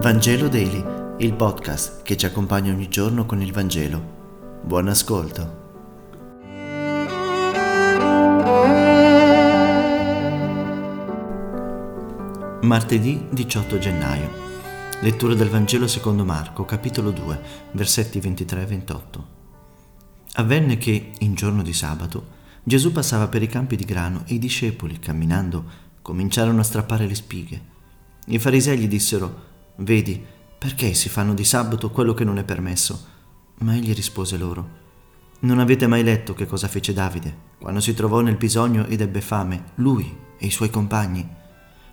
Vangelo Daily, il podcast che ci accompagna ogni giorno con il Vangelo. Buon ascolto. Martedì 18 gennaio. Lettura del Vangelo secondo Marco, capitolo 2, versetti 23 e 28. Avvenne che, in giorno di sabato, Gesù passava per i campi di grano e i discepoli, camminando, cominciarono a strappare le spighe. I farisei gli dissero, Vedi, perché si fanno di sabato quello che non è permesso? Ma egli rispose loro, Non avete mai letto che cosa fece Davide, quando si trovò nel bisogno ed ebbe fame, lui e i suoi compagni?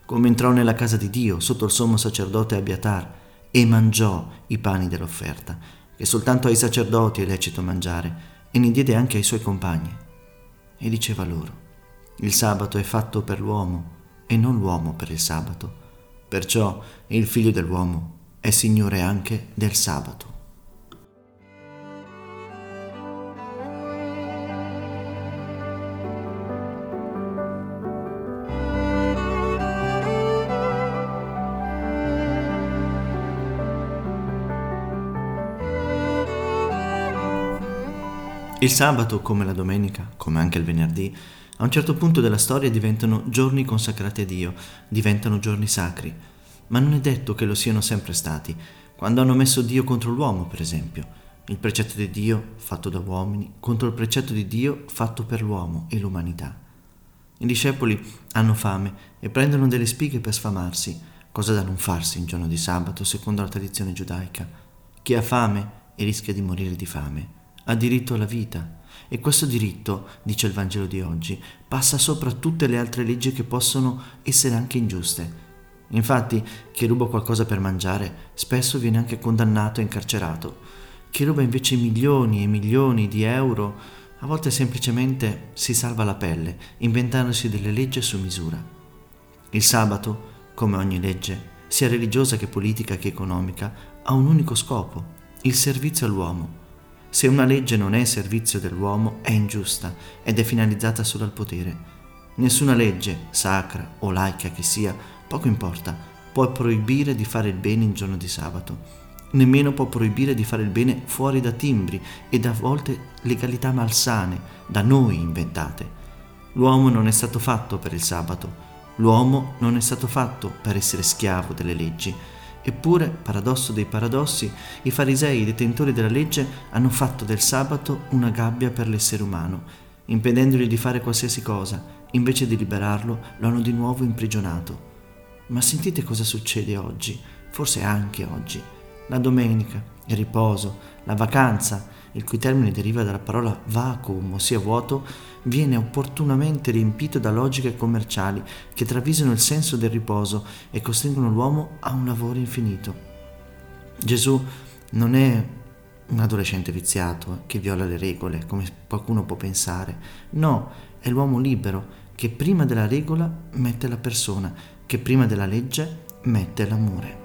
Come entrò nella casa di Dio sotto il sommo sacerdote Abiatar e mangiò i pani dell'offerta, che soltanto ai sacerdoti è lecito mangiare, e ne diede anche ai suoi compagni e diceva loro, il sabato è fatto per l'uomo e non l'uomo per il sabato. Perciò il figlio dell'uomo è Signore anche del sabato. Il sabato, come la domenica, come anche il venerdì, a un certo punto della storia diventano giorni consacrati a Dio, diventano giorni sacri. Ma non è detto che lo siano sempre stati. Quando hanno messo Dio contro l'uomo, per esempio, il precetto di Dio fatto da uomini contro il precetto di Dio fatto per l'uomo e l'umanità. I discepoli hanno fame e prendono delle spighe per sfamarsi, cosa da non farsi in giorno di sabato secondo la tradizione giudaica. Chi ha fame rischia di morire di fame ha diritto alla vita e questo diritto, dice il Vangelo di oggi, passa sopra tutte le altre leggi che possono essere anche ingiuste. Infatti, chi ruba qualcosa per mangiare spesso viene anche condannato e incarcerato. Chi ruba invece milioni e milioni di euro a volte semplicemente si salva la pelle, inventandosi delle leggi su misura. Il sabato, come ogni legge, sia religiosa che politica che economica, ha un unico scopo, il servizio all'uomo se una legge non è servizio dell'uomo è ingiusta ed è finalizzata solo al potere. Nessuna legge, sacra o laica che sia, poco importa, può proibire di fare il bene in giorno di sabato. Nemmeno può proibire di fare il bene fuori da timbri e da volte legalità malsane, da noi inventate. L'uomo non è stato fatto per il sabato, l'uomo non è stato fatto per essere schiavo delle leggi, Eppure, paradosso dei paradossi, i farisei, i detentori della legge, hanno fatto del sabato una gabbia per l'essere umano, impedendogli di fare qualsiasi cosa, invece di liberarlo lo hanno di nuovo imprigionato. Ma sentite cosa succede oggi, forse anche oggi. La domenica, il riposo, la vacanza, il cui termine deriva dalla parola vacuum, ossia vuoto, viene opportunamente riempito da logiche commerciali che travisano il senso del riposo e costringono l'uomo a un lavoro infinito. Gesù non è un adolescente viziato che viola le regole, come qualcuno può pensare. No, è l'uomo libero che prima della regola mette la persona, che prima della legge mette l'amore.